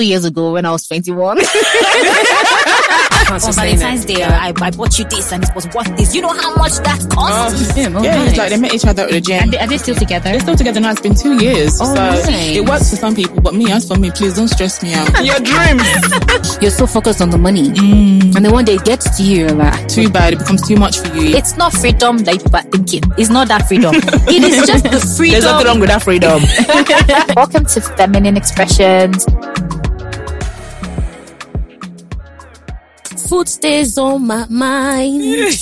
two years ago when I was 21. On Valentine's Day, I, I bought you this and it was worth this. You know how much that cost? yeah, it's like they met each other at the gym. and they, are they still together? They're still together now. It's been two years. so nice. it works for some people, but me, as for me, please don't stress me out. Your dreams. You're so focused on the money. Mm. And then one day it gets to you, like, too bad. It becomes too much for you. It's not freedom that people are thinking. It's not that freedom. it is just the freedom. There's nothing wrong with that freedom. Welcome to Feminine Expressions. Food stays on my mind.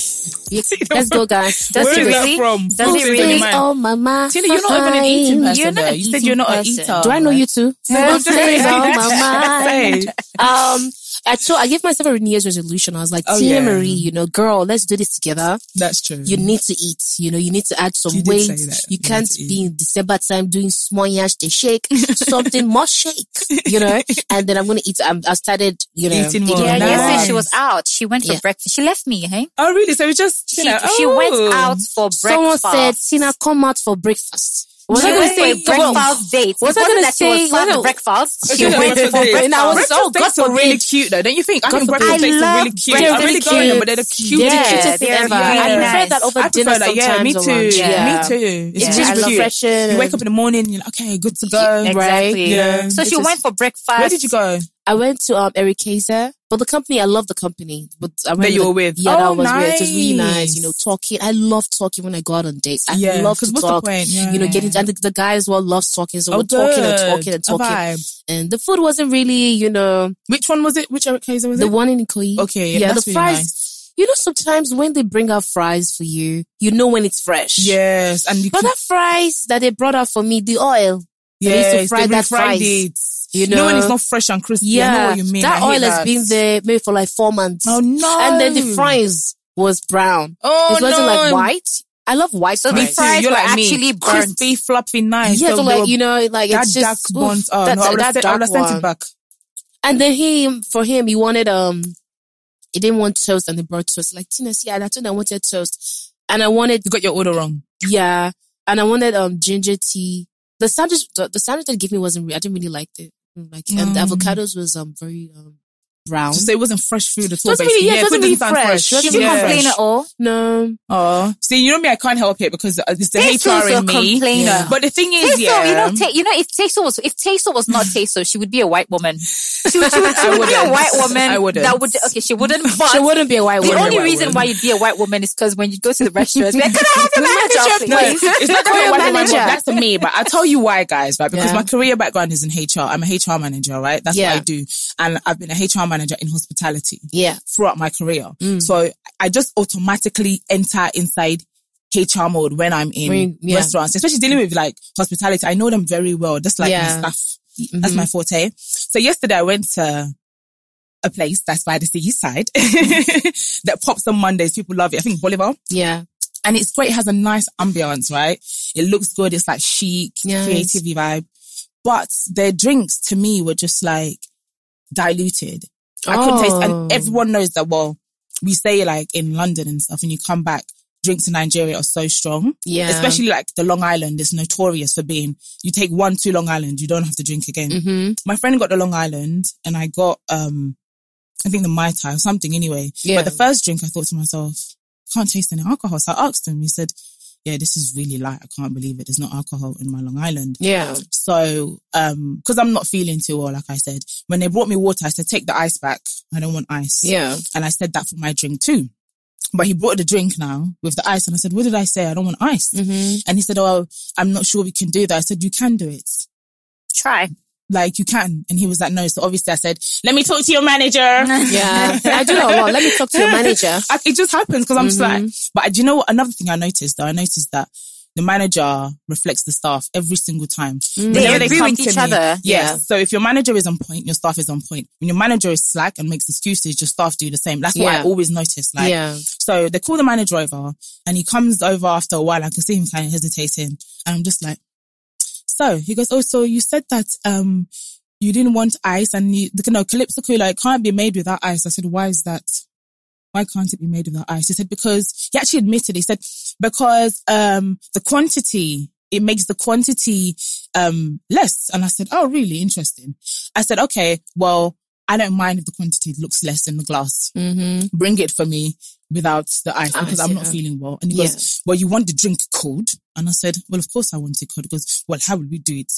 You- Let's go, guys. Does Where it is that really? from? Does Food stays on really? your Stays mind. on my mind. Tina, you're not even an eating person. You're not an You said you're not an eater. Do I know you too? Food stays on my mind. Um, I told, I gave myself a New Year's resolution. I was like, Oh, Tina yeah. Marie, you know, girl, let's do this together. That's true. You need to eat. You know, you need to add some You did weight. say that. You You can't be in December time doing small yash to shake. Something must shake, you know. And then I'm gonna eat. I'm, I started, you know, Eating more. Yeah, Nice. yesterday she was out. She went for Yeah. breakfast. She left me, hey? Oh, really? So it was just, you She, know, she oh. went out oh. for breakfast. Someone said, Tina, come out for breakfast. Was she I gonna say for a breakfast date. was it I wasn't gonna that she say- was served was it- breakfast. She Okay, went breakfast for dates. And I was breakfast. so- Breakfast God dates are really forbid. cute though, don't you think? I God think forbid. breakfast I dates are love really cute. breakfast I'm really dates. going on, but they're the cutest, Yeah. cutest thing ever. ever. I Really prefer nice. that over I dinner prefer that. Yeah, sometimes me too. around. Yeah. Me too. It's Yeah. just I love cute. refreshing. You wake up in the morning, you're like, okay, good to go. Exactly. Yeah. So This she is- went for breakfast. Where did you go? I went to um Eric Kayser, but the company I love the company. But I went That you with- were with? Yeah, Oh, that was weird. It was really nice. nice. You know, talking. I love talking when I go out on dates. I Yeah, love to what's the talk. point? Yeah. You know, getting and the, the guy as well loves talking. So Oh, we're talking and talking and talking. And the food wasn't really, you know, Which one was it? Which Eric Kayser was the it? The one in Ikoyi. Okay, yeah, yeah, that's the really fries. nice. You know, sometimes when they bring out fries for you, you know when it's fresh. Yes, and you But that fries that they brought out for me, the oil. they used to yes, fry they that fries. it. You know when it's not fresh and crispy. Yeah, I know what you mean. that I oil has that. been there maybe for like four months. Oh no! And then the fries was brown. Oh it wasn't no! like white. I love white So the fries. fries You're were like actually me. burnt. crispy, fluffy, nice. Yeah, so they like you know, like that it's dark just buns. oof, Oh that, no, I would that have sent, I would sent one. it back. And then him for him, he wanted um, he didn't want toast, and they brought toast. Like Tina, see, I told him I wanted toast, and I wanted You got your order wrong. yeah, and I wanted um ginger tea. The sandwich, the, the sandwich they gave me wasn't. I didn't really like it. Like and the Mm. avocados was um very um brown. Just say it wasn't fresh food at all. Doesn't really- basically. yeah, it doesn't food really sound fresh. Did Doesn't you Yeah. complain at all? no, Oh, see, you know me, I can't help it because uh, it's the Taste HR in me. complainer. Yeah. But the thing is, Taso, yeah, you know, ta- you know, if Taso was if Taso was not Taso, she would be a white woman. She would, she would, she would be a white woman. I wouldn't. That would okay. She wouldn't. But she wouldn't be a white the woman. The only reason woman. why you'd be a white woman is because when you go to the restaurant, like, can I have your manager, No, it's not Call that your white woman, manager. that's to me, but I'll tell you why, guys, right? Because Yeah. my career background is in HR. I'm a HR manager, right? That's Yeah. what I do. And I've been a HR manager in hospitality Yeah, throughout my career. Mm. So I just automatically enter inside HR mode when I'm in When yeah. restaurants, especially dealing with like hospitality. I know them very well, just like Yeah. my staff. That's my forte. So yesterday I went to a place that's by the seaside that pops on Mondays. People love it. I think Bolivar. yeah, And it's great. It has a nice ambience, right? It looks good. It's like chic, Yes. creativity vibe. But their drinks to me were just like diluted. I couldn't taste, Oh. and everyone knows that. Well, we say like in London and stuff, and you come back, drinks in Nigeria are so strong. yeah. Especially like the Long Island is notorious for being, you take one, two Long Island, you don't have to drink again. hmm My friend got the Long Island and I got, um, I think the Mai Tai or something anyway. Yeah. But the first drink, I thought to myself, can't taste any alcohol. So I asked him, he said, yeah, this is really light. I can't believe it. There's no alcohol in my Long Island. Yeah. So, um, cause I'm not feeling too well, like I said, when they brought me water, I said, take the ice back. I don't want ice. Yeah. And I said that for my drink too. But he brought the drink now with the ice and I said, what did I say? I don't want ice. hmm And he said, oh, I'm not sure we can do that. I said, you can do it. Try. Like you can. And he was like, no. So obviously I said, let me talk to your manager. Yeah. I do a lot. Let me talk to your manager. I- it just happens because I'm just Mhm. like, but do you know what? Another thing I noticed though, I noticed that the manager reflects the staff every single time. Mm. They Whenever agree with each me- other. Yes. Yeah. So if your manager is on point, your staff is on point. When your manager is slack and makes excuses, your staff do the same. That's what I always notice. Like, yeah. so they call the manager over and he comes over after a while. I can see him kind of hesitating and I'm just like, so he goes, oh, so you said that, um, you didn't want ice and you, no, Calypso Cola, it can't be made without ice. I said, why is that? Why can't it be made without ice? He said, because he actually admitted, he said, because, um, the quantity, it makes the quantity, um, less. And I said, oh, really? Interesting. I said, okay, well, I don't mind if the quantity looks less in the glass. Mm-hmm. Bring it for me without the ice because I'm not feeling well. And he goes, well, you want the drink cold? And I said, well, of course I want it cold. He goes, well, how will we do it?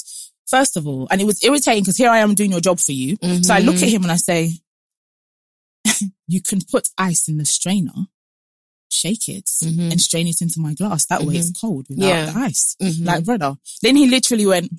First of all, and it was irritating because here I am doing your job for you. So I look Mm-hmm. at him and I say, you can put ice in the strainer, shake it Mhm. and strain it into my glass. That way it's cold without Yeah. the ice. Mhm. Like, brother. Then he literally went,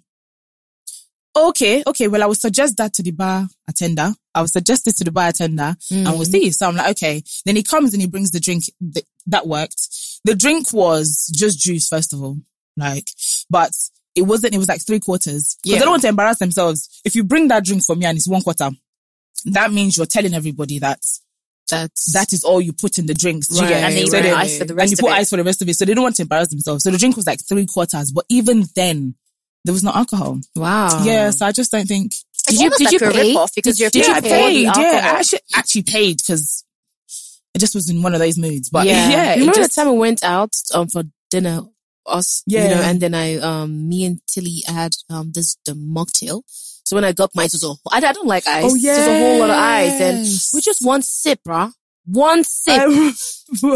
okay, okay, well, I will suggest that to the bar attender. I will suggest it to the bar attender and we'll mm. see. So I'm like, okay. Then he comes and he brings the drink. Th- that worked. The drink was just juice, first of all. Like, but it wasn't, it was like three quarters. Because Yeah. they don't want to embarrass themselves. If you bring that drink for me and it's one quarter, that means you're telling everybody that That's that is all you put in the drinks. Right? And then you So put ice for the rest. and you put ice for the rest of it. So they don't want to embarrass themselves. So the drink was like three quarters, but even then, there was no alcohol. wow. Yeah, so I just don't think. It's you- did like you pay? rip-off because you're Did you paying I all the Yeah, I actually actually paid because I just was in one of those moods. But yeah. yeah, you it remember just, the time we went out um for dinner, us, yeah. you know, and then I um me and Tilly had um this the mocktail. So when I got mine, it was a I, I don't like ice. Oh, It was a whole lot of ice, and yes. with just one sip, bruh. One sip, I,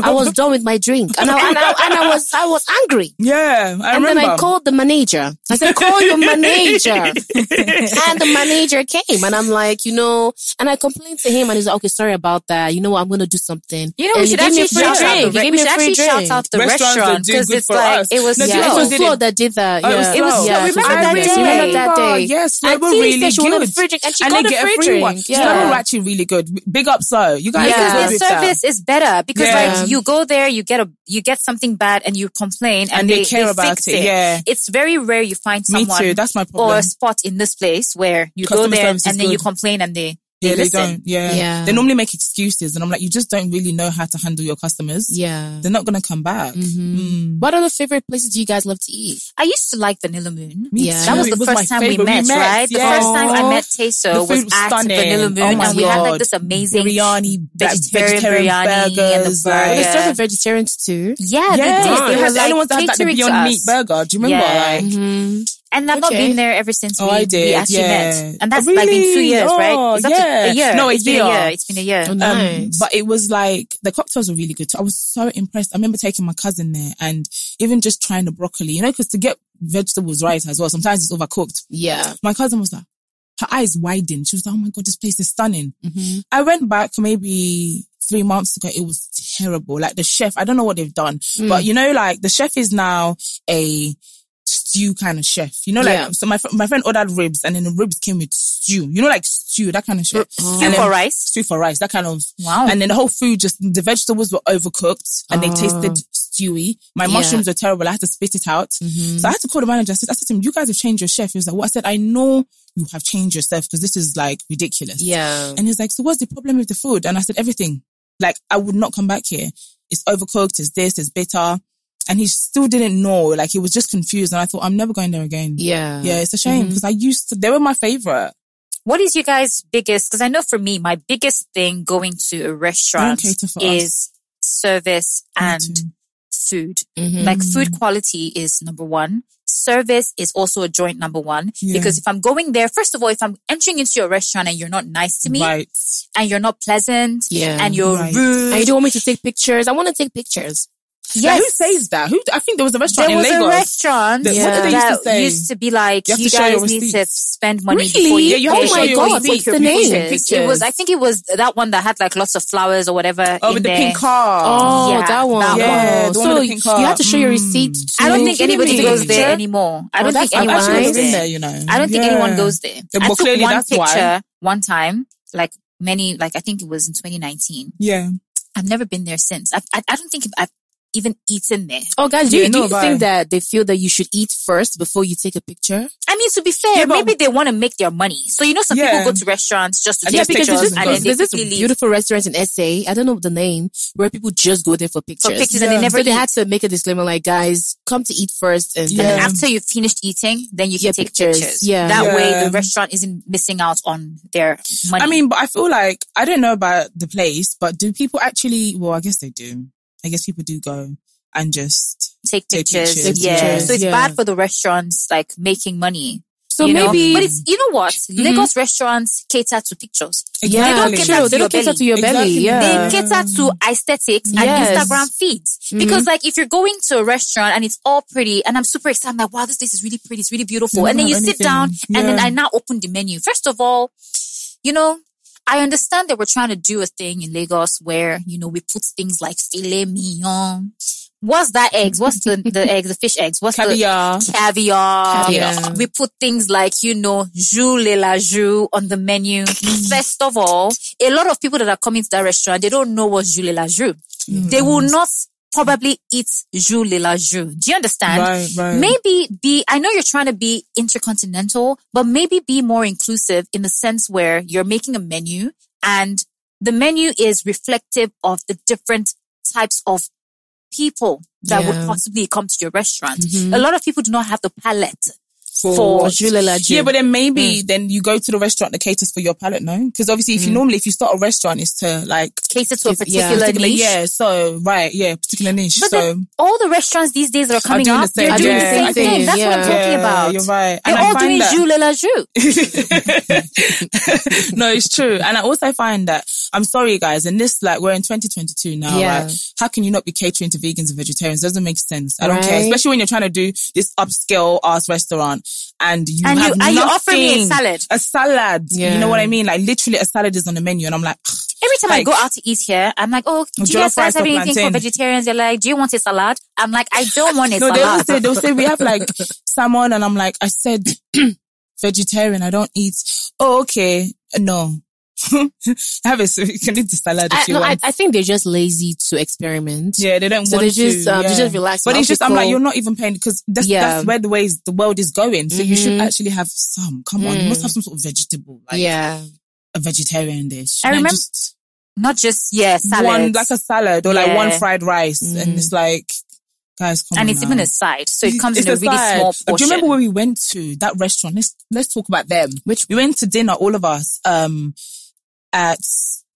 I was done with my drink, and I, and I, and I was I was angry. yeah, I and remember. then I called the manager. I said, call your manager. and the manager came and I'm like, you know, and I complained to him and he's like, okay, sorry about that. You know what? I'm going to do something. You know, And we he should gave me actually a free shout out drink. the He re- gave we me a should free actually shout drink. out the Restaurants that restaurant because good it's for like us. it was No, Yeah, it was didn't. Flo that did that. Oh, it was yeah. It Flo. Flo. Yeah, Remember it was that Flo. day? Remember that day? yes, they And were Tilly really said she wanted good. a free drink and she got they a get free a free drink. So they were actually really good. Big up, so you guys. Yeah. because deserve the it, sir. service is better because Yeah. like you go there, you get a you get something bad and you complain and, And they care about fix it, yeah. it's very rare you find Me someone too. That's my or a spot in this place where you go there and then you complain and they they Yeah, they listen. don't. Yeah. Yeah. They normally make excuses, and I'm like, you just don't really know how to handle your customers. Yeah. They're not gonna come back. Mm. What the favorite places you guys love to eat? I used to like Vanilla Moon. Me Yeah. too. That was the my first time we favorite. met, right? The first time I met The Teso was was at stunning. Vanilla Moon, Oh my and we had like this amazing biryani, vegetarian vegetarian biryani and the burgers. burger. like- They Yeah. serve vegetarians too. Yeah, Yeah, they did. they They had were the only ones that had like the catering to Beyond Meat burger. Do you remember? Yeah. Like, Mm-hmm. And I've not been there ever since Oh, we, I we did, actually yeah. met. And that's like been two years, Oh, right? Is that yeah. a, a year? No, a it's been a year. year. It's been a year. Oh, Um, but it was like the cocktails were really good. too. I was so impressed. I remember taking my cousin there and even just trying the broccoli, you know, because to get vegetables right as well, sometimes it's overcooked. yeah. My cousin was like, her eyes widened. She was like, "Oh my god, this place is stunning." Mm-hmm. I went back maybe three months ago. It was terrible. Like the chef, I don't know what they've done, Mm. but you know, like the chef is now a stew kind of chef. You know, like Yeah. so my my friend ordered ribs, and then the ribs came with stew. You know, like stew, that kind of. Oh. Stew for rice. Stew for rice, that kind of. Wow. And then the whole food just the vegetables were overcooked and they tasted stewy. My Yeah. mushrooms were terrible. I had to spit it out. Mm-hmm. So I had to call the manager. I said, I said to him, "You guys have changed your chef." He was like, "What?" I said, "I know you have changed yourself because this is like ridiculous." Yeah. And he's like, "So what's the problem with the food?" And I said, "Everything. Like I would not come back here. It's overcooked. It's this. It's bitter." And he still didn't know. Like he was just confused. And I thought, I'm never going there again. Yeah. Yeah, it's a shame because I used to. They were my favorite. What is your guys' biggest? Because I know for me, my biggest thing going to a restaurant cater for is service and too. food. Mhm. Like food quality is number one. Service is also a joint number one. Yeah. Because if I'm going there, first of all, if I'm entering into your restaurant and you're not nice to me Right. and you're not pleasant Yeah. and you're Right. rude. And you don't want me to take pictures? I want to take pictures. Yeah, yes. who says that? Who? I think there was a restaurant there was in a restaurant that- what did they used to say? used to be like, You you, to show your guys need to spend money Really? before you Yeah, you have pay. to show Oh my your God, what's the name? It was, I think it was that one that had like lots of flowers or whatever. Oh, with the there. pink car. Oh, Yeah, that one. that Yeah, the one so with the pink you have to show your Mm. receipt. I don't think anybody goes there anymore. I don't think anyone actually nice. never goes there. you know. I don't think anyone goes there. I took one picture one time, like many, like I think it was in 2019. Yeah. I've never been there since. I, I, I don't think I've even eaten there. Oh, guys, do Yeah, you, do no, you bye. think that they feel that you should eat first before you take a picture? I mean, to be fair, Yeah, but- maybe they want to make their money. So you know, some Yeah. people go to restaurants just to And take yeah, because pictures there's this, and then there's this beautiful restaurant in SA. I don't know the name where people just go there for pictures. For pictures and they never so they had to make a disclaimer like, guys, come to eat first and Yeah. And then then after you've finished eating, then you can Yeah, take pictures. pictures. Yeah. That way the restaurant isn't missing out on their money. I mean, but I feel like I don't know about the place, but do people actually? Well, I guess they do. I guess people do go and just take Take pictures. pictures, yeah. pictures, So it's yeah. bad for the restaurants like making money. So you know? maybe, but it's you know what? Mm-hmm. Lagos restaurants cater to pictures. yeah, they don't true. cater to they your don't cater belly. to your belly. Exactly. Yeah. They cater to aesthetics and Instagram feeds. Mm-hmm. Because like if you're going to a restaurant and it's all pretty and I'm super excited, I'm like, wow, this place is really pretty. It's really beautiful. And then you have sit anything. down and then I now open the menu. First of all, you know, I understand that we're trying to do a thing in Lagos where, you know, we put things like filet mignon. What's that eggs? What's the, the eggs, the fish eggs? What's Caviar. the caviar? Caviar. We put things like, you know, jus le la jus on the menu. Mm. First of all, a lot of people that are coming to that restaurant, they don't know what jus le la jus. They will mm. not probably eat jus le la jus. Do you understand? Right, right. Maybe be, I know you're trying to be intercontinental, but maybe be more inclusive in the sense where you're making a menu and the menu is reflective of the different types of people that would possibly come to your restaurant. Mm-hmm. A lot of people do not have the palette For- for Jules. Yeah, but then maybe Hmm. then you go to the restaurant that caters for your palate, no? Because obviously, if you normally if you start a restaurant, is to like cater to a particular particular- niche. yeah. So right, yeah, particular niche. But so all the restaurants these days that are coming doing up, the they're doing yeah, the same thing. think- That's what I'm talking Yeah, about. You're right. They're And I all find doing that- jus la jus. no, it's true. And I also find that I'm sorry, guys. And this, like, we're in 2022 now, Yeah. right? How can you not be catering to vegans and vegetarians? It doesn't make sense. I don't care, especially when you're trying to do this upscale ass restaurant and you And you- have and you offer me a salad. a salad. Yeah. You know what I mean? Like, literally, a salad is on the menu, and I'm like, Every time I go out to eat here, I'm like, oh, do you guys, have anything for vegetarians? They're like, do you want a salad? I'm like, I don't want a no, they will say they'll say we have like salmon, and I'm like, I said vegetarian. I don't eat. Oh, okay. No. have a you can eat the salad if I, you no, I, want. I think they're just lazy to experiment. Yeah, they don't So want they just, to. um, they just relax. But it's just, I'm like, you're not even paying because that's, Yeah. that's where the ways the world is going. So you should Mhm. actually have some. Come on, you must Mm. have some sort of vegetable, like yeah. a vegetarian dish. I Like, remember just Not just, yeah, salad. one like a salad or like one fried rice, Mm. and it's like, guys, come and it's now. even a side. So it comes It's in a the really side. small portion. Do you remember where we went to that restaurant? Let's let's talk about them. Which- we went to dinner, all of us, um, at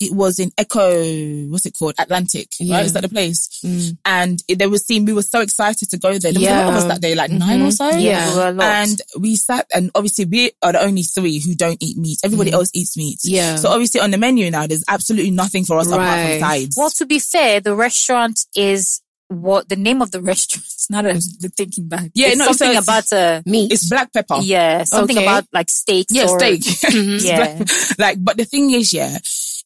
it was in Eko, what's it called? Atlantic, Yeah. right? Is that the place? Mm. And it, there was scene. We were so excited to go there. There was a lot of us that day, like nine or Mhm. so. Yeah. We were a lot. And we sat, and obviously we are the only three who don't eat meat. Everybody Mhm. else eats meat. Yeah. So obviously on the menu now, there's absolutely nothing for us apart Right. from sides. Well, to be fair, the restaurant is what the name of the restaurant. Now that I'm thinking back, Yeah, it's no, so something it's- about uh, Meat. it's black pepper. yeah, something Okay. about like steaks. Yeah, or, steak. Mhm. Yeah. like, but the thing is, yeah,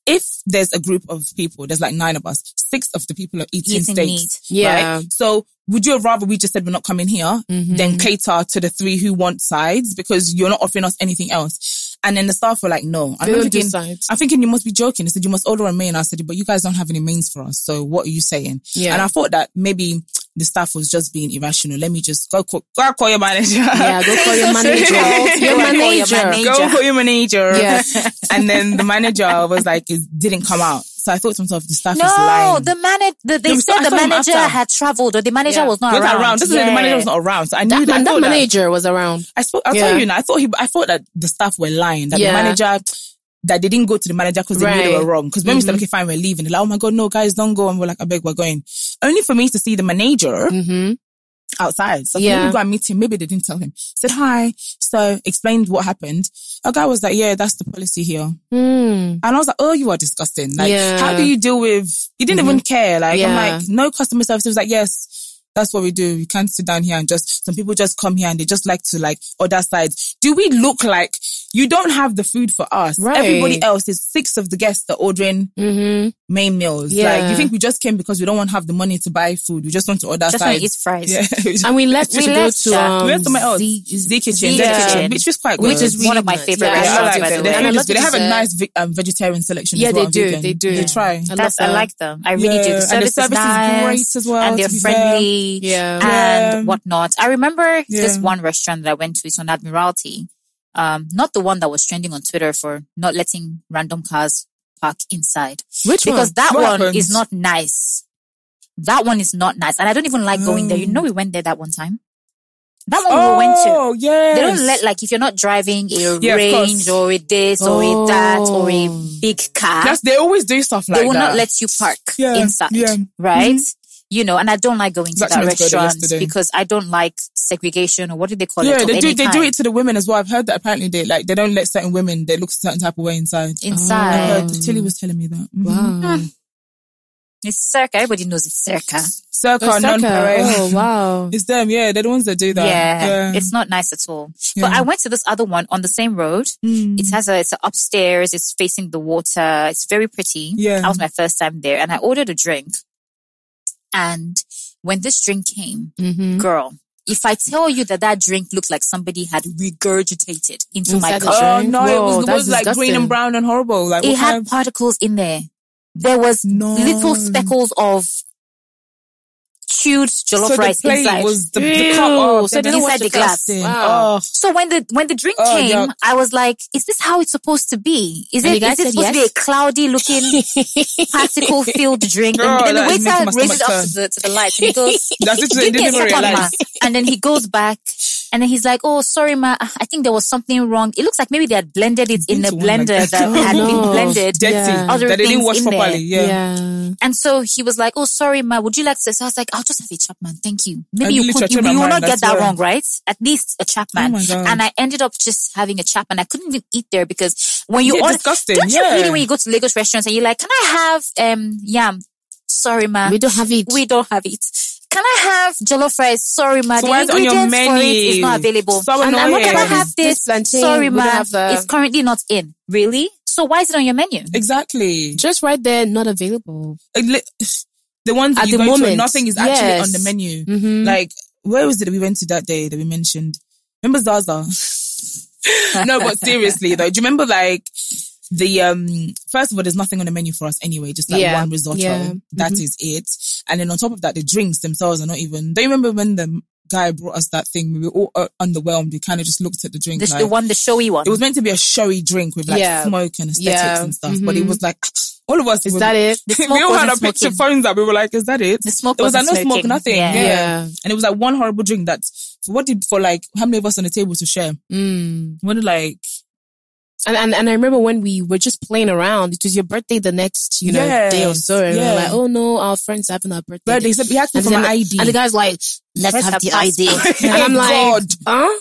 if there's a group of people, there's like nine of us, six of the people are eating, Eating steaks. meat. Yeah. Right? So would you rather we just said we're not coming here Mhm. than cater to the three who want sides because you're not offering us anything else? And then the staff were like, no. I'm They thinking, sides. I'm thinking you must be joking. They said you must order a main. I said, but you guys don't have any mains for us. So what are you saying? Yeah. And I thought that maybe the staff was just being irrational. Let me just go call, go call your manager. Yeah, go call your manager. Go your and call your manager. manager. Go call your manager. Yeah. and then the manager was like, it didn't come out. So I thought to myself, the staff is No, the manager. The, they No, said I the manager had traveled, or the manager Yeah. was not He was around. around. Just like the manager was not around. So I knew That, that. I that thought that- manager was around. I spoke. I'll Yeah. tell you now. I thought he. I thought that the staff were lying. That Yeah. the manager. That they didn't go to the manager because they knew they were wrong. Because when we said, Mhm. okay, fine, we're leaving. They're like, oh my God, no, guys, don't go. And we're like, I beg, we're going. Only for me to see the manager Mm-hmm. Outside. So Yeah. we go and meet him. Maybe they didn't tell him. Said hi. So explained what happened. A guy was like, yeah, that's the policy here. Mm. And I was like, oh, you are disgusting. Like, Yeah. how do you deal with, he didn't even care. Like, Yeah. I'm like, no customer service. He was like, yes, that's what we do. We can't sit down here and just, some people just come here and they just like to like order sides. Do we look like you don't have the food for us? Right. Everybody else is six of the guests that are ordering Mm-hmm. main meals. Yeah. Like, you think we just came because we don't want to have the money to buy food. We just want to order Just want sides. to eat fries. Yeah. And we left We left, go to um, we went somewhere else. Z, Z Kitchen, Z Z Kitchen. Kitchen, which was quite good. which is One of my favorite Yeah, yeah, I restaurants, like by the They, way. And they they have a nice ve- um, vegetarian selection Yeah, well. they do, vegan. they do. They try. I That's I like them. I really do. The and the service, is is nice, great as well, and they're friendly, Yeah. Yeah. and whatnot. I remember this one restaurant that I went to. It's on Admiralty. Um, not the one that was trending on Twitter for not letting random cars park inside Which because one? that What one happens? is not nice. That one is not nice, and I don't even like going there. You Mm. know, we went there that one time. That one we went to. Oh, yes. They don't let like if you're not driving a Yeah, range or a this or a that or a Oh. big car. That's, they always do stuff like that. they will that. not let you park Yeah, inside, yeah. right? You know, and I don't like going to Exactly that meant to go there restaurant because I don't like segregation or what do they call it? Yeah, they do. any They do it to the women as well. I've heard that apparently they like they don't let certain women they look a certain type of way inside. I inside. heard Tilly was telling me that. Mhm. Wow. It's circa. Everybody knows it's circa. Circa, Oh, non Oh, wow. It's them, yeah. They're the ones that do that. Yeah, it's not nice at all. But I went to this other one on the same road. Mm. It has a, it's a upstairs. It's facing the water. It's very pretty. Yeah. That was my first time there and I ordered a drink. And when this drink came, Mm-hmm. girl, if I tell you that that drink looked like somebody had regurgitated into my Inside the cup, Oh drink? no, it Whoa, was, it was like green and brown and horrible. Like it had kind of- particles in there. There was No. little speckles of chewed jollof so the rice plate inside. was the, the cup. Oh, So they Inside wash the glass. disgusting. Wow. Oh, So when the when the drink Oh, came, yuck. I was like, "Is this how it's supposed to be? Is And it you is guys it supposed to be a cloudy looking particle filled drink?" Girl, and, and the waiter making my raises up to the to the light and he goes, that's it. "Give me a Delivery, second. And then he goes back. And then he's like, "Oh, sorry, ma. I think there was something wrong. It looks like maybe they had blended it in Been a to one like blender that. that had been blended." dirty. Yeah. Other that they didn't things wash in there. properly. Yeah. Yeah. And so he was like, "Oh, sorry, ma. Would you like to?" So I was like, "I'll just have a Chapman, thank you. Maybe you could, you, you will not get that swear. wrong, right? At least a Chapman." Oh my God. And I ended up just having a Chapman. I couldn't even eat there because when you Yeah, order, disgusting, don't you yeah. really when you go to Lagos restaurants and you're like, "Can I have um yam?" Sorry, ma. We don't have it. We don't have it. Can I have jollof rice? Sorry, ma. So the why is on your ingredients for it menu? is not available. So And- and annoying. what Can I about have this- this? this? Sorry, We ma. have the- It's currently not in. Really? So why is it on your menu? Exactly. Just right there, not available. Li- The ones that At you the go to, moment, nothing is actually yes. on the menu. Mm-hmm. Like, where was it that we went to that day that we mentioned? Remember Zaza? no, but seriously though, do you remember like the um first of all, there's nothing on the menu for us anyway, just like Yeah, one risotto. yeah. That Mhm. is it. And then on top of that, the drinks themselves are not even. Don't you remember when the guy brought us that thing? We were all uh, underwhelmed. We kind of just looked at the drink. The, like, the one, the showy one. it was meant to be a showy drink with like Yeah. smoke and aesthetics and stuff, but it Mhm. was like all of us. Is were- that it? We all had our picture smoking. phones up. We were like, "Is that it?" The smoke There was like no smoke, nothing. Yeah. Yeah. Yeah. And it was like one horrible drink that what did for like how many of us on the table to share? Mm. When like And, and and I remember when we were just playing around. It was your birthday the next, you know, day or Yes, so. And we yeah. were like, oh no, our friends having our birthday. But day. they said we asked me for my ID. and the guy's like, let's, have the. ID. and I'm like, God. huh?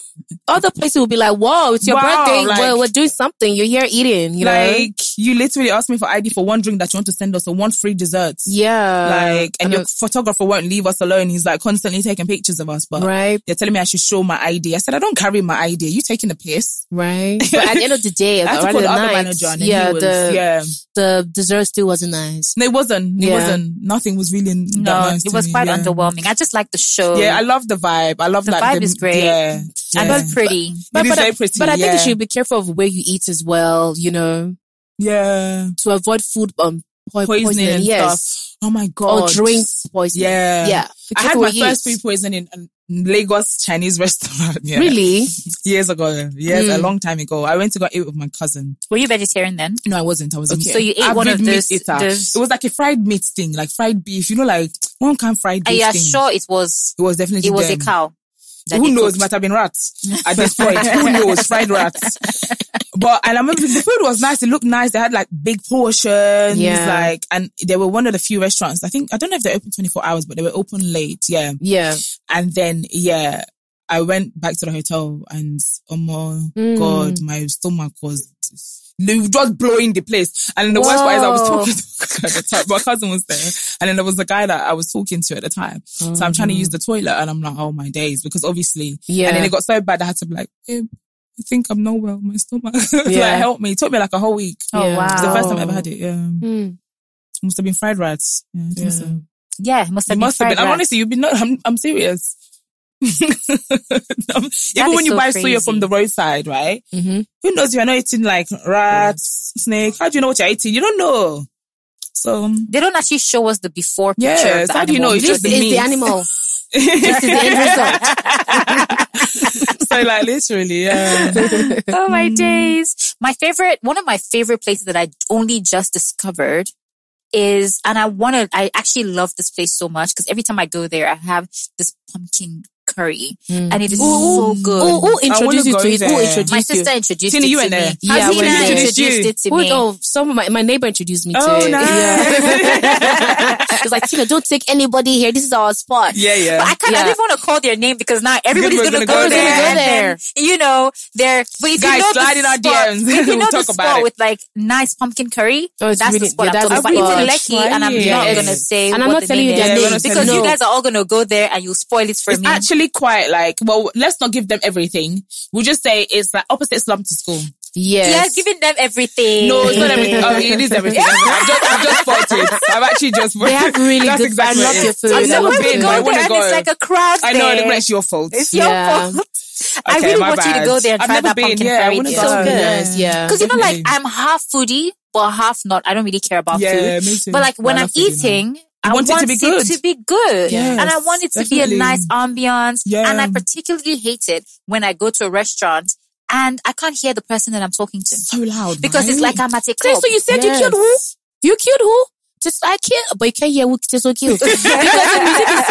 Other places will be like, whoa, it's your Wow, birthday. like- we're, we're doing something. You're here eating, you know? like you literally asked me for ID for one drink that you want to send us or one free dessert. yeah. Like, and And your photographer won't leave us alone. He's like constantly taking pictures of us, but right, they're telling me I should show my ID. I said, I don't carry my ID. Are you taking the piss? right. But at the end of the day, I had to call the the other night, manager and yeah, he was, the, yeah. the dessert still wasn't nice. No, it wasn't. It Yeah. wasn't. Nothing was really that No, nice it to was me, quite yeah. underwhelming. I just like the show. Yeah, I love the vibe. I love The like vibe is great. Yeah, and yeah. it's pretty. It is I, very pretty, but I think yeah. you should be careful of where you eat as well, you know, yeah, to avoid food um, po- poisoning, poisoning. and yes. stuff. Oh my god, Or drinks poisoning. Yeah, Yeah. Be I had my first eat. food poisoning in a Lagos Chinese restaurant. Yeah. Really? Years ago. Yes, a Mm. long time ago. I went to go eat with my cousin. Were you vegetarian then? No, I wasn't. I was Okay. meat- So you ate avid one of meat those- eater. those- It was like a fried meat thing, like fried beef. You know, like one kind of fried Are beef you thing. sure it was It was definitely it was them. a cow? That Who knows? cooked? Might have been rats at this point. Who knows? Fried rats. But and I remember the food was nice. It looked nice. They had like big portions, Yeah. like, and they were one of the few restaurants. I think I don't know if they're open twenty four hours, but they were open late. Yeah, Yeah. and then yeah, I went back to the hotel, and oh my Mm. god, my stomach was. Just blowing the place, and then the worst part is I was talking to at the time. My cousin was there, and then there was a guy that I was talking to at the time. So I'm trying to use the toilet, and I'm like, oh my days, because obviously Yeah. and then it got so bad I had to be like, babe, I think I'm not well. My stomach. like, Yeah. help me. It took me like a whole week. Oh Yeah. wow! It's the first time I ever had it. Yeah. Mm. Must have been fried rats. Yeah, I Yeah. so. Yeah, it must It have must been. have been. fried I'm honestly, you've been, not, I'm, I'm serious. Even is when you so buy soya from the roadside, right? Mm-hmm. Who knows if you're not eating like rats, snake? How do you know what you're eating? You don't know. So, um, They don't actually show us the before picture. Yes, the how do you know? It's This just is the the animal. this is the end result. so like literally, yeah. oh my Mm. days. My favorite, one of my favorite places that I only just discovered is, and I want to, I actually love this place so much because every time I go there, I have this pumpkin curry, Mm. and it is Ooh. so good. Who, who introduced you to it? Who there. introduced My sister introduced Tina, it you to went there. me. Yeah, Yeah, I Tina there. introduced you? it to Who- me. oh, some of my, my neighbor introduced me to Oh, it. nice. Yeah. It's like, Tina, don't take anybody here. This is our spot. Yeah, yeah. But I kind of Yeah. didn't want to call their name because now everybody's Everybody's gonna, gonna go, go there. there. and then, You know, they're but if Guys, you know slide the in our spot, DMs. If you know the spot with like nice pumpkin curry, Oh, that's the spot yeah, I'm that's talking about. It's spot. in Lekki, and I'm not gonna say And I'm not telling you their is names. names because you guys are all gonna go there and you'll spoil it for It's me. actually quite like, well, let's not give them everything. We'll just say it's like opposite slum to school. Yes. yeah, giving them everything. No, it's not everything. Oh, it is everything. I've just, I've just spotted. I've actually just They have really That's good- exactly I love your food. I've never been, but I go want to go. it's like a crowd I know, there. it's your fault. It's your Yeah. fault. I really my want you to go there and I've try that been. pumpkin Yeah, I curry. It's so oh, good. Yes, yeah. Because you know, like I'm half foodie, but half not. I don't really care about Yeah, food. me too. But like when I I'm love I want it to be good. to be good. Yes, and I want it to be a nice ambiance. Yeah. And I particularly hate it when I go to a restaurant and I can't hear the person that I'm talking to. So loud. Because it's like I'm at a club. so you said you killed who? You killed who? Just I killed, but you can't hear who just so cute because the music is.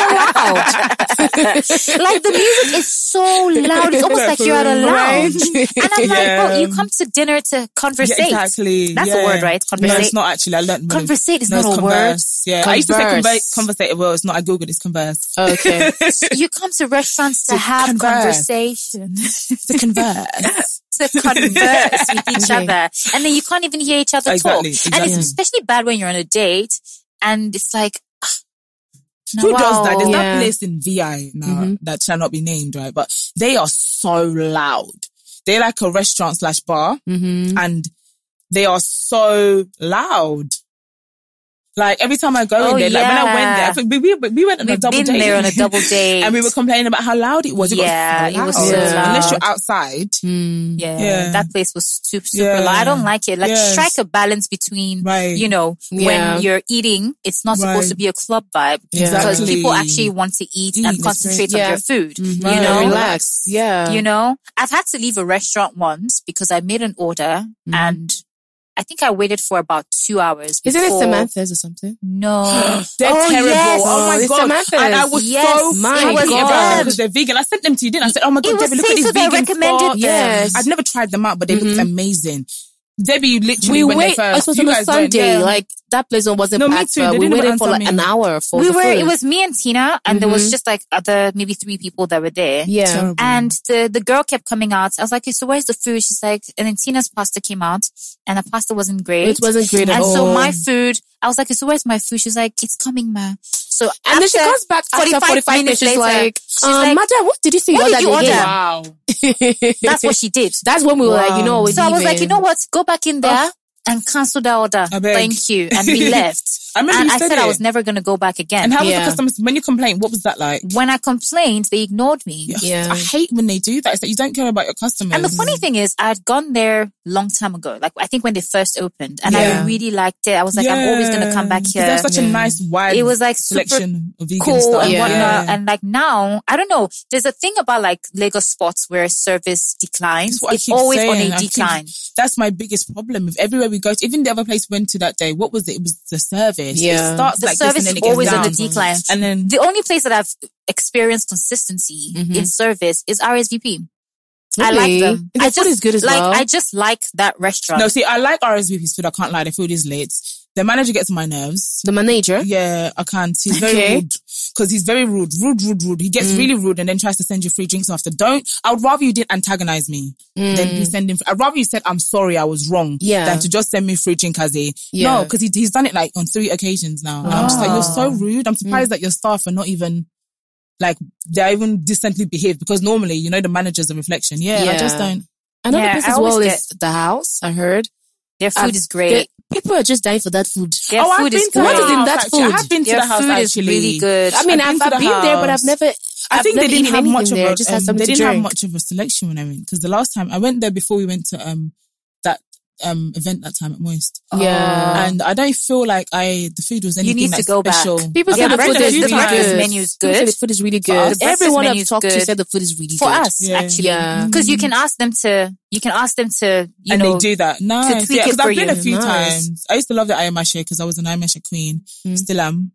like the music is so loud. It's almost like you're at a lounge. And I'm like, Yeah. bro, you come to dinner to conversate. Yeah, exactly. That's yeah. a word, right? No, it's not actually. I learned. Conversate is no, not a word. converse. Yeah, I used to say Converse. conver- conversate. Well, it's not. I googled. It's converse. Okay. you come to restaurants to, To have converse. conversation, to converse. to converse with each Okay. other, and then you can't even hear each other Exactly, talk. And it's especially bad when you're on a date, and it's like, Who does that? There's wow. that place in VI now Mhm. that shall not be named, right? But they are so loud. They're like a restaurant slash bar mm-hmm. and they are so loud. Like every time I go Oh, in there, like when I went there. I think we, we, we went on a We've double been date. there on a double date, and we were complaining about how loud it was. It Yeah, got so it was so loud. Unless you're outside. Mm. Yeah, Yeah. that place was super, super Yeah. loud. I don't like it. Like Yes. strike a balance between, Right. you know, Yeah. when you're eating, it's not supposed Right. to be a club vibe Yeah. because Exactly. people actually want to eat, Eat, and concentrate right. on Yeah. their food. Mhm. Right. You know, relax. Yeah. you know, I've had to leave a restaurant once because I made an order Mhm. and I think I waited for about two hours. Isn't it Samantha's or something? No. They're Oh, terrible. yes. Oh my it's god! Samantha's. And I was Yes, so my God. because they're vegan. I sent them to you, didn't I? I said, "Oh my god, Debbie, look at these So vegan recommended spots." Yes. I'd never tried them out, but they looked Mhm. amazing. Debbie literally We went wait. there first. It was You on a guys went, Sunday. yeah. Like that place wasn't No, me too. They we didn't waited even for like answer an me. hour for we the were, food. it was me and Tina and there was Mhm. just like other, maybe three people that were there. yeah. Terrible. And the, the girl kept coming out. I was like, so where's the food? She's like, and then Tina's pasta came out and the pasta wasn't great. It wasn't great at and all. so my food, I was like, so where's my food? She's like, it's coming, ma. So and then she comes back after 45 45 minutes. minutes She's later, like, she's um, like, Madam, what did you see? "What did you order?" wow. That's what she did. That's when we were like, you know, Wow. we're So I was like, you know what? Go back in there and cancel the order. Thank you. And we left. I remember and you I said said I was never going to go back again. And how was the customers when you complained? What was that like? when I complained, they ignored me. Yeah. I hate when they do that. It's like you don't care about your customers. And the funny thing is, I had gone there long time ago. Like I think when they first opened, and Yeah. I really liked it. I was like, I'm always going to come back here. They have such a nice wide It was like super selection of vegan cool stuff. and Yeah. whatnot. And like now, I don't know. There's a thing about like Lagos spots where service declines. That's It's always on saying. a I think decline. That's my biggest problem. If everywhere we go to, even the other place we went to that day, what was it? It was the service. Yeah. It starts The like service this and then is it always on the decline. And then The only place that I've experienced consistency Mhm. in service is RSVP. I like Really? them. The I food just is good as like. well. I just like that restaurant. no, see, I like RSVP's food. I can't lie. The food is lit. The manager gets on my nerves. the manager. Yeah, I can't. He's very Okay. rude. Cause he's very rude. Rude, rude, rude. He gets Mm. really rude and then tries to send you free drinks after. Don't, I would rather you didn't antagonize me than Mm. you send him. I'd rather you said, I'm sorry, I was wrong. Yeah. Than to just send me free drink as a, Yeah. no, cause he, he's done it like on three occasions now. And I'm just like, you're so Oh. rude. I'm surprised Mm. that your staff are not even, like, they're even decently behaved because normally, you know, the manager's a reflection. Yeah, I just don't. Another Yeah, place I as well always is the house. I heard Their food I've- is great. people are just dying for that food. Their oh, I've food been is to the great. is in house, that actually. I food? have been to Their the house food is really good. I mean, I've I've, been I've the been there, but I've never. I I've think they didn't have much of there. a, Just um, something they didn't have much of a selection when I went because the last time I went there before we went to um that um event that time at Moist. Yeah. And I don't feel like I the food was anything need to like go back. special. People I've say had the it food a is really times. good. menu is People say good. The food is really good. the Everyone menu I've is talked to said the food is really good. for good. us Yeah. actually Yeah. because you can ask them to you can ask them to you and know they do that. Nice. tweak Yeah, because I've been you. a few Nice. times. I used to love the Ayamase because I was an Ayamase queen. Mm. Still am.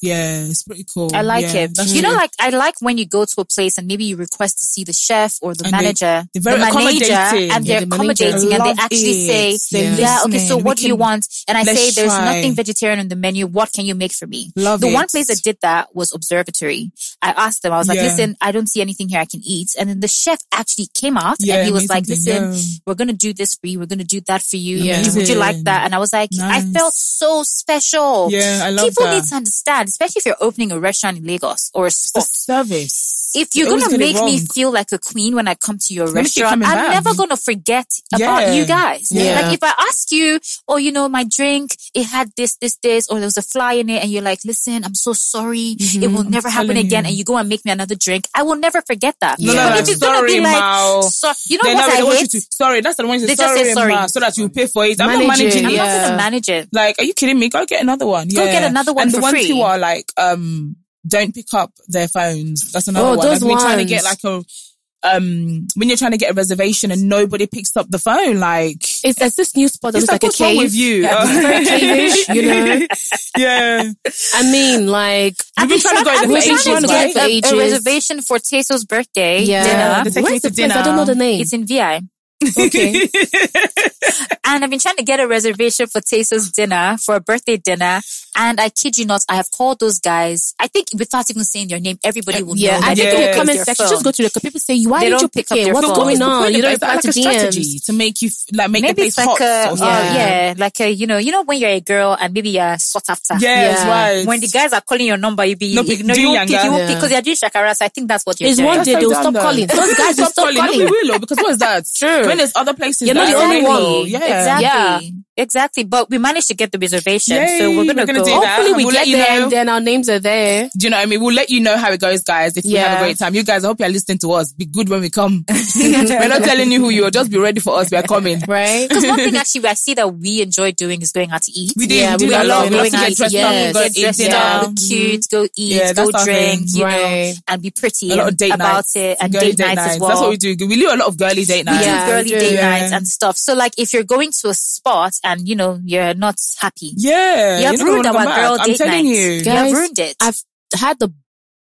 Yeah, it's pretty cool. I like Yeah, it. You know, like I like when you go to a place and maybe you request to see the chef or the And manager, they're very the manager, and they're Yeah, the accommodating, and they actually it. say, They're "Yeah, okay, so what do you want?" And I say, "There's try. nothing vegetarian on the menu. What can you make for me?" Love the it. one place that did that was Observatory. I asked them, I was like. "Listen, I don't see anything here I can eat," and then the chef actually came out and he was like, "Listen, we're gonna do this for you. We're gonna do that for you. Yeah. Would you like that?" And I was like, I felt so special. Yeah, I love People that. need to understand, especially if you're opening a restaurant in Lagos or a the service. If you're gonna make me feel like a queen when I come to your restaurant, I'm back. never gonna forget about Yeah. you guys. Yeah. Like if I ask you, oh, you know, my drink, it had this, this, this, or there was a fly in it, and you're like, listen, I'm so sorry. It will never happen again. you. And you go and make me another drink. I will never forget that. No, no, But no, if it's gonna sorry, be like, so, you know They what I want hate? you to, sorry, that's the one. They They just say sorry. ma, so that you pay for it. I'm Manage not managing it. I'm not gonna manage it. Like, are you kidding me? Go get another one. Go Yeah. get another one And the ones who are like, um, don't pick up their phones. That's another Oh, one. those Like, we're trying to get like a, um, when you're trying to get a reservation and nobody picks up the phone, like, It's there's this new spot that it's looks like, like, a what's cave. with you? Yeah, very cave-ish, you know. yeah. I mean, like, We've been trying to go I've been trying ages, to right? get For a, a reservation for Teso's birthday yeah. dinner. They take Where's the to place? I don't know the name. It's in VI. okay. And I've been trying to get a reservation for Teso's dinner, for a birthday dinner. And I kid you not, I have called those guys. I think without even saying their name, everybody will Yeah, know. I think they in the comment section, phone. just go to the people say, why They did don't you pick pick up it? their What's phone. going What's the on? point You of don't it? Is that reply like to a strategy to make you like make Maybe the it's place like hot a, or uh, something. yeah, like a, you know, you know when you're a girl and maybe you're sought after. Yes, Yeah. right. When the guys are calling your number, you be No, you, pick- no, do you won't pick, you won't pick Yeah. because you're doing shakara. So I think that's what you're It's doing. one day they'll stop calling. Those guys will stop No, calling. we will, though, because what is that? True. When there's other places You're not the only available. one. Yeah. Exactly. Exactly. But we managed to get the reservation. Yay, so we're gonna, we're gonna go. do that. Hopefully we We'll get there know. and then our names are there. Do you know what I mean? We'll let you know how it goes, guys. If we have a great time, you guys, I hope you're listening to us. Be good when we come. We're not telling you who you are. Just be ready for us. We are coming. Right? Because one thing actually I see that we enjoy doing is going out to eat. We do. Yeah, we we a love lot. We love going to out get to dressed eat, up, yes. go get eat dressed dinner. up, cute, go eat, Yeah, go drink, you Right. know, and be pretty A lot of date about nights. it and Girly date, nights, as well. That's what we do. We do a lot of girly date nights. We do girly date nights and stuff. So like if you're going to a spot and you know you're not happy, Yeah. you have you're not gonna ruined our come back. girl I'm date telling nights. you. You Guys, have ruined it. I've had the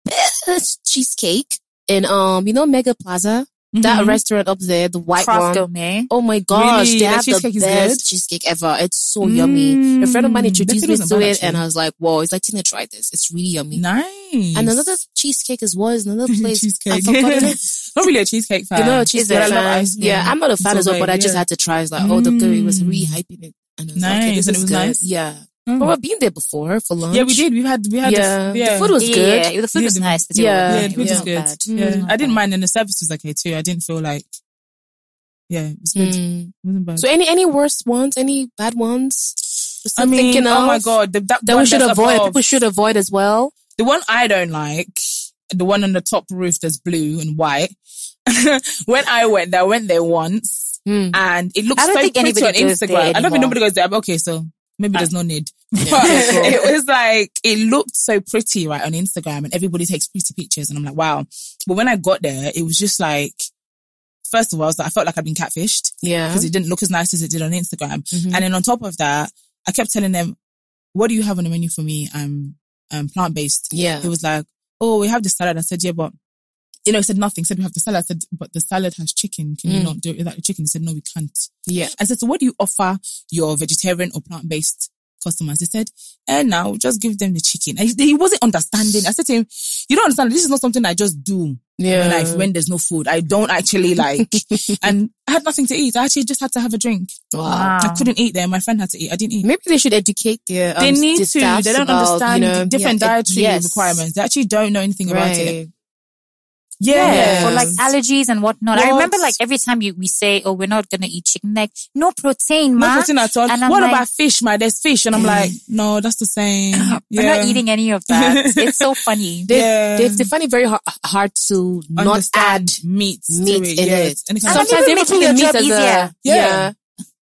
best cheesecake in, um, you know, Mega Plaza? That Mhm. restaurant up there, the white Craft one. gourmet. Oh my gosh, Really? they The have the best cheesecake ever. It's so yummy. A friend of mine Mm, introduced me to it and I was like, whoa, it's like, Tina, try this. It's really yummy. Nice. And another cheesecake as well is another place. cheesecake. Not really a cheesecake fan. You know, a cheesecake it? Fan. Yeah, I'm not a fan so as well, but I just had to try. It's like, oh, the girl was Mm. really hyping it. And I was like, Nice, this and it was good. nice? Yeah. Mm. But we've been there before for lunch. Yeah, we did. We had, we had, Yeah. The, yeah. The food was yeah, good. yeah, the food Yeah, was the- nice. The yeah, yeah, the food was good. bad. Yeah, Mm. I didn't mind, and the service was okay too. I didn't feel like, yeah, it was good. Mm. It wasn't bad. So any any worse ones? Any bad ones? Just I mean, thinking oh of my god, the, that, that one we should avoid. above- People should avoid as well. The one I don't like, the one on the top roof that's blue and white. when I went there, I went there once, Hmm. and it looks I don't so think pretty on anybody goes Instagram. there I don't think nobody goes there. But okay, so maybe there's no need. But it was like it looked so pretty right on Instagram, and everybody takes pretty pictures, and I'm like, wow. But when I got there, it was just like. First of all, I, was like, I felt like I'd been catfished Yeah. because it didn't look as nice as it did on Instagram. Mhm. And then on top of that, I kept telling them, what do you have on the menu for me? I'm, I'm plant-based. Yeah. It was like, oh, we have the salad. I said, yeah, but, you know, he said nothing. He said, we have the salad. I said, but the salad has chicken. Can you Mm. not do it without the chicken? He said, no, we can't. Yeah. I said, so what do you offer your vegetarian or plant-based customers? He said, and now just give them the chicken. And he, wasn't understanding. I said to him, you don't understand. This is not something I just do Yeah. when, I, when there's no food. I don't actually like, and I had nothing to eat. I actually just had to have a drink. Wow. I couldn't eat there. My friend had to eat. I didn't eat. Maybe they should educate their. Um, they need to. They don't about, understand you know, different yeah, dietary yes. requirements. They actually don't know anything about it. Right. Yeah. Yeah. Or like allergies and whatnot. I remember like every time you we say, "Oh, we're not gonna eat chicken," like no protein, man. No protein at all. And I'm What like- about fish, man? There's fish. And I'm like, no, that's the same. We're Yeah. not eating any of that. it's so funny. They, Yeah. they, they find it very hard, hard to not add meat, to meat it. in yes. it. And it And kind of- Sometimes they even even making the meat as easier. a Yeah. yeah.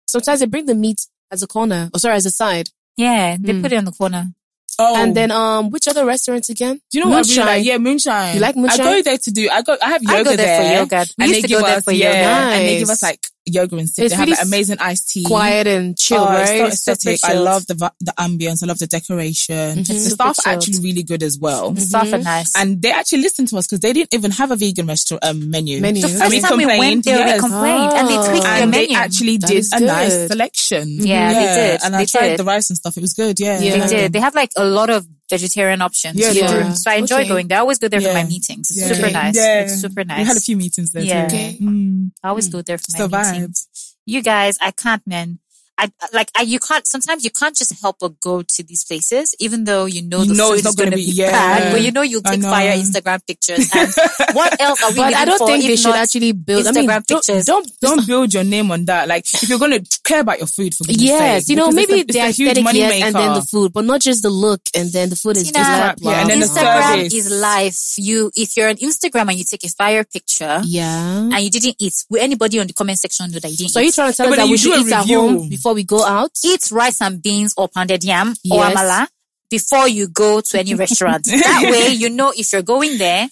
Sometimes they bring the meat as a corner, or sorry, as a side. Yeah, they Hmm. put it on the corner. Oh. And then um, which other restaurants again? do you know what I really Moonshine. like? Yeah, moonshine. You like moonshine? I go there to do, I go, I have yoga I go there for yoga. We and used they to give go there us, for yeah, yoga. and they give us like yoga and sit. It's they have really an amazing iced tea. Quiet and chill, Oh, right? It's so aesthetic. I love the the ambience. I love the decoration. The staff are actually really good as well. The staff are nice. And they actually listened to us because they didn't even have a vegan restaurant um, menu. Menu. the And first we time we went complained, there, yes. we complained, and they tweaked Oh. their and they menu. actually That did a nice selection. Yeah, they did. And I They tried did. the rice and stuff. It was good. Yeah, Yeah. They did. They have like a lot of vegetarian options. Yeah, Yeah. So I enjoy Okay. going there. I always go there for my meetings. It's Yeah. super nice. Yeah. It's super nice. We had a few meetings there Yeah. too. Okay. Mm. I always go there for my Survived. meetings. You guys, I can't, man. I like I, you can't. Sometimes you can't just help but go to these places, even though you know You the know food it's not is going gonna be- be yeah. bad, but you know you'll take know. fire Instagram pictures. And what else are we? But living I don't for think they should actually build I Instagram mean, don't, pictures. Don't don't build your name on that. Like if you're gonna care about your food, for goodness Yes, sake, you know, because it's maybe a- it's the aesthetic, money yes, and then the food, but not just the look, and then the food is Tina, just Yeah, like, blah, and then. Instagram service. is life. You, if you're on Instagram and you take a fire picture yeah. and you didn't eat, will anybody on the comment section know that you didn't So are you eat? trying to tell Yeah, us that we should eat at review. home before we go out? eat rice and beans or pounded yam or amala before you go to any restaurant. that way, you know if you're going there,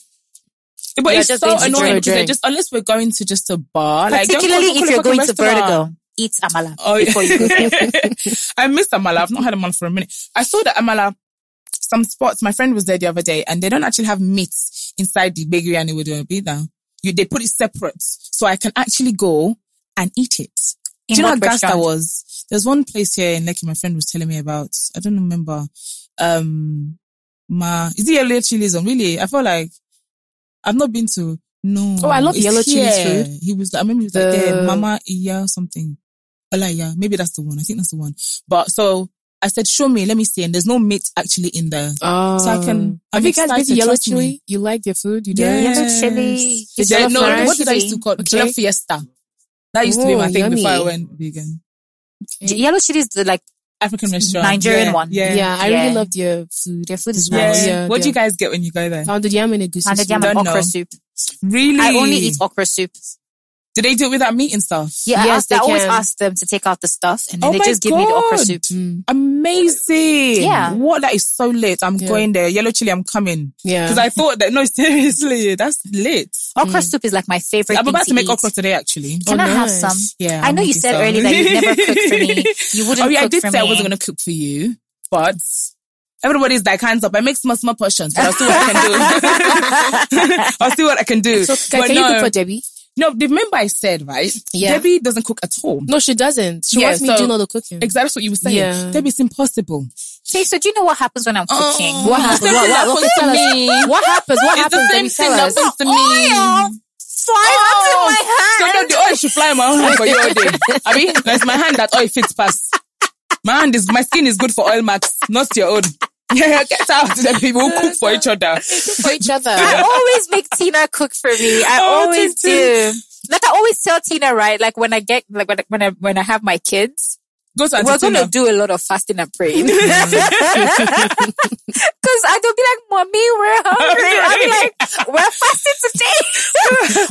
Yeah, but it's just so annoying because just unless we're going to just a bar, like particularly to if you're going to. Vertigo, eat amala Oh, yeah. before you go. I miss Amala. I've not had Amala for a minute. I saw that Amala, some spots, my friend was there the other day and they don't actually have meat inside the bakery and it would be there. You, they put it separate. So I can actually go and eat it. In Do you know how gas that was? There's one place here in Lekki my friend was telling me about. I don't remember. Um, Ma, is it yellow chilies? on? Really? I feel like I've not been to, no. Oh, I love It's yellow chilies food. He was, I remember he was like, The- there, Mama Iya or something. Ola Iya. Maybe that's the one. I think that's the one. But so I said, show me, let me see. And there's no meat actually in there. Oh. So I can- I'm Have you guys been to excited, Yellow trust me. Chili? You like their food? You Yeah. did? Yellow chili. The It's Yeah, no, what did I used to call Okay. Jollof Fiesta? That used to be Oh, my thing before I went vegan. Yellow chili is the like African restaurant. Nigerian yeah, one. Yeah. Yeah, I Yeah. really loved your food. their food is Yeah. nice. Yeah, what do you guys get when you go there? Pounded yam and egusi Pounded soup. yam and Don't okra know. soup. Really? I only eat okra soup. Do they do it without meat and stuff? Yeah, I, Yes, asked, they I always ask them to take out the stuff and then Oh they my just give me the okra soup. Mm, Amazing. Yeah. What? That is so lit. I'm Yeah. going there. Yellow chili, I'm coming. yeah. Because I thought that, no, seriously, that's lit. Okra mm. soup is like my favorite I'm about to make eat. okra today, actually. Can Oh, I have some? Yeah. I know you said some. earlier that you never cook for me. You wouldn't Oh yeah, I did say I wasn't going to cook for you, but everybody's like hands up. I make small, small portions, but I'll see what I can do. I'll see what I can do. so can, but can no, you cook for Debbie? No, remember I said, right? Yeah. Debbie doesn't cook at all. No, she doesn't. She Yeah, wants me so- to do all the cooking. Exactly that's what you were saying. Yeah. Debbie, it's impossible. Okay, so do you know what happens when I'm oh. cooking? Oh. What happens? What, what, what, thing tell that us. happens to me. What happens? What It's happens? the same thing that happens to me. Oil oh. out of my hand. So no, the oil should fly in my own hand for you all day. I mean, it's my hand that oil fits past. My hand is, my skin is good for oil marks, not your own. Yeah, get out. The people who cook for each other. For each other. I always make Tina cook for me. I Oh, always do. Like I always tell Tina, right? Like when I get, like when when I, when I have my kids, Go to we're going to do a lot of fasting and praying. Cause I don't be like, mommy, we're hungry. I'll be like, we're fasting today.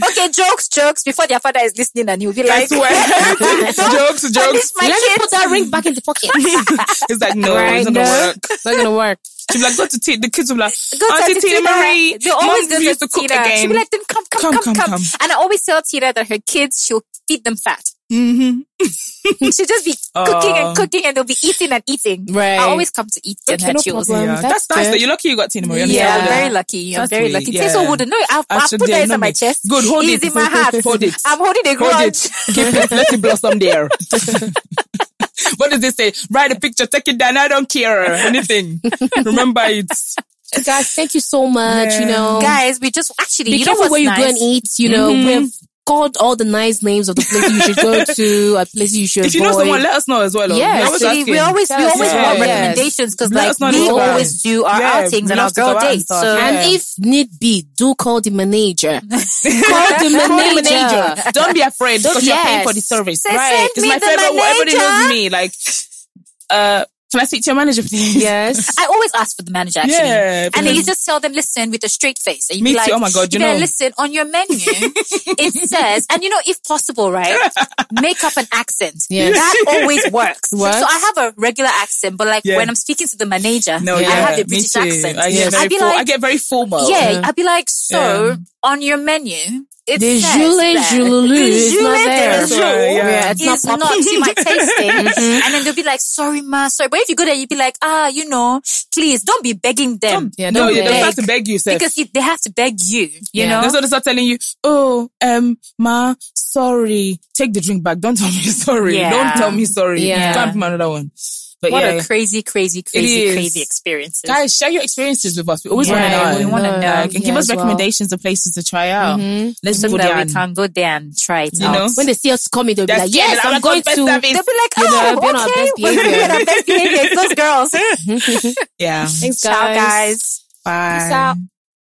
okay, jokes, jokes before their father is listening and he'll be I like, swear. jokes, jokes. least my Let me put that ring back in the pocket. It's like, no, Right, it's not gonna work. It's not gonna work. She'll be like, go to Tina. The kids will be like, Go to Auntie Auntie Tina Marie. They always Mom go used to to cook Tina. She'll be like, then come, come, Come, come, come, come, come. And I always tell Tina that her kids, she'll feed them fat. Mm-hmm. She'll just be cooking Oh. and cooking and they'll be eating and eating. Right. I always come to eat and Okay, her no chills. problem. Yeah, that's, that's nice. good. That you're lucky you got Tina Marie. Yeah, I'm Yeah. very lucky. I'm That's very lucky. yeah. Taste so wouldn't. No, I've, I've put that no, on my chest. Good, hold It's it. in my heart. Hold it. I'm holding a Hold grudge. it. Keep it. Let it blossom there. what does it say? Write a picture, take it down. I don't care. Anything. Remember it. Guys, thank you so much. You know, Guys, we just actually, be you know careful what's where you nice? go and eat. You know, Mhm. we've called all the nice names of the places you should go to, a place you should If you know avoid. someone, let us know as well. Yeah, Yes, We're always Actually, we always we always yes. want Yes. recommendations because like we always do our Yeah, outings and our love to girl go out and dates. stuff, So yeah. And if need be, do call the manager. call the manager. manager. Don't be afraid because you're paying for the service. Say, right. send It's me my the favorite. one. Everybody manager. knows me. Like, uh, can I speak to your manager, please? Yes. I always ask for the manager actually. Yeah, and then you just tell them, listen, with a straight face. And you Me be too. Oh like, Oh my God, you know. listen, on your menu, it says, and you know, if possible, right, make up an accent. Yes. That always works. Works. So I have a regular accent, but like Yeah. when I'm speaking to the manager, No, I have a British accent. I get very I'd be full, like, I get very formal. yeah, Yeah. I'd be like, so Yeah. on your menu, it The says Jules that Jululu the is not there. de Sorry, yeah. Yeah, it's is not not popping. to my tasting. And then they'll be like, sorry, ma, sorry. But if you go there, you'd be like, ah, you know, please don't be begging them. Yeah, no, don't they don't have to beg you, Seth. Because you, they have to beg you, you Yeah. know? That's what they start telling you. Oh, um, ma, sorry. Take the drink back. Don't tell me sorry. Yeah. Don't tell me sorry. Yeah. Can't be another one. But what yeah, a crazy, crazy, crazy, crazy experiences. guys, share your experiences with us. We always Yeah, want to know. we wanna know. Like, and give us as well. recommendations of places to try out. Mm-hmm. Let's so go that there. we can go there and try it You out. know? When they see us coming, they'll be like, yes, I'm I'm going to. They'll be like, You know, oh, be on our okay, we're our best behavior. Those girls. Yeah. Thanks, Ciao, guys. Bye. Peace out.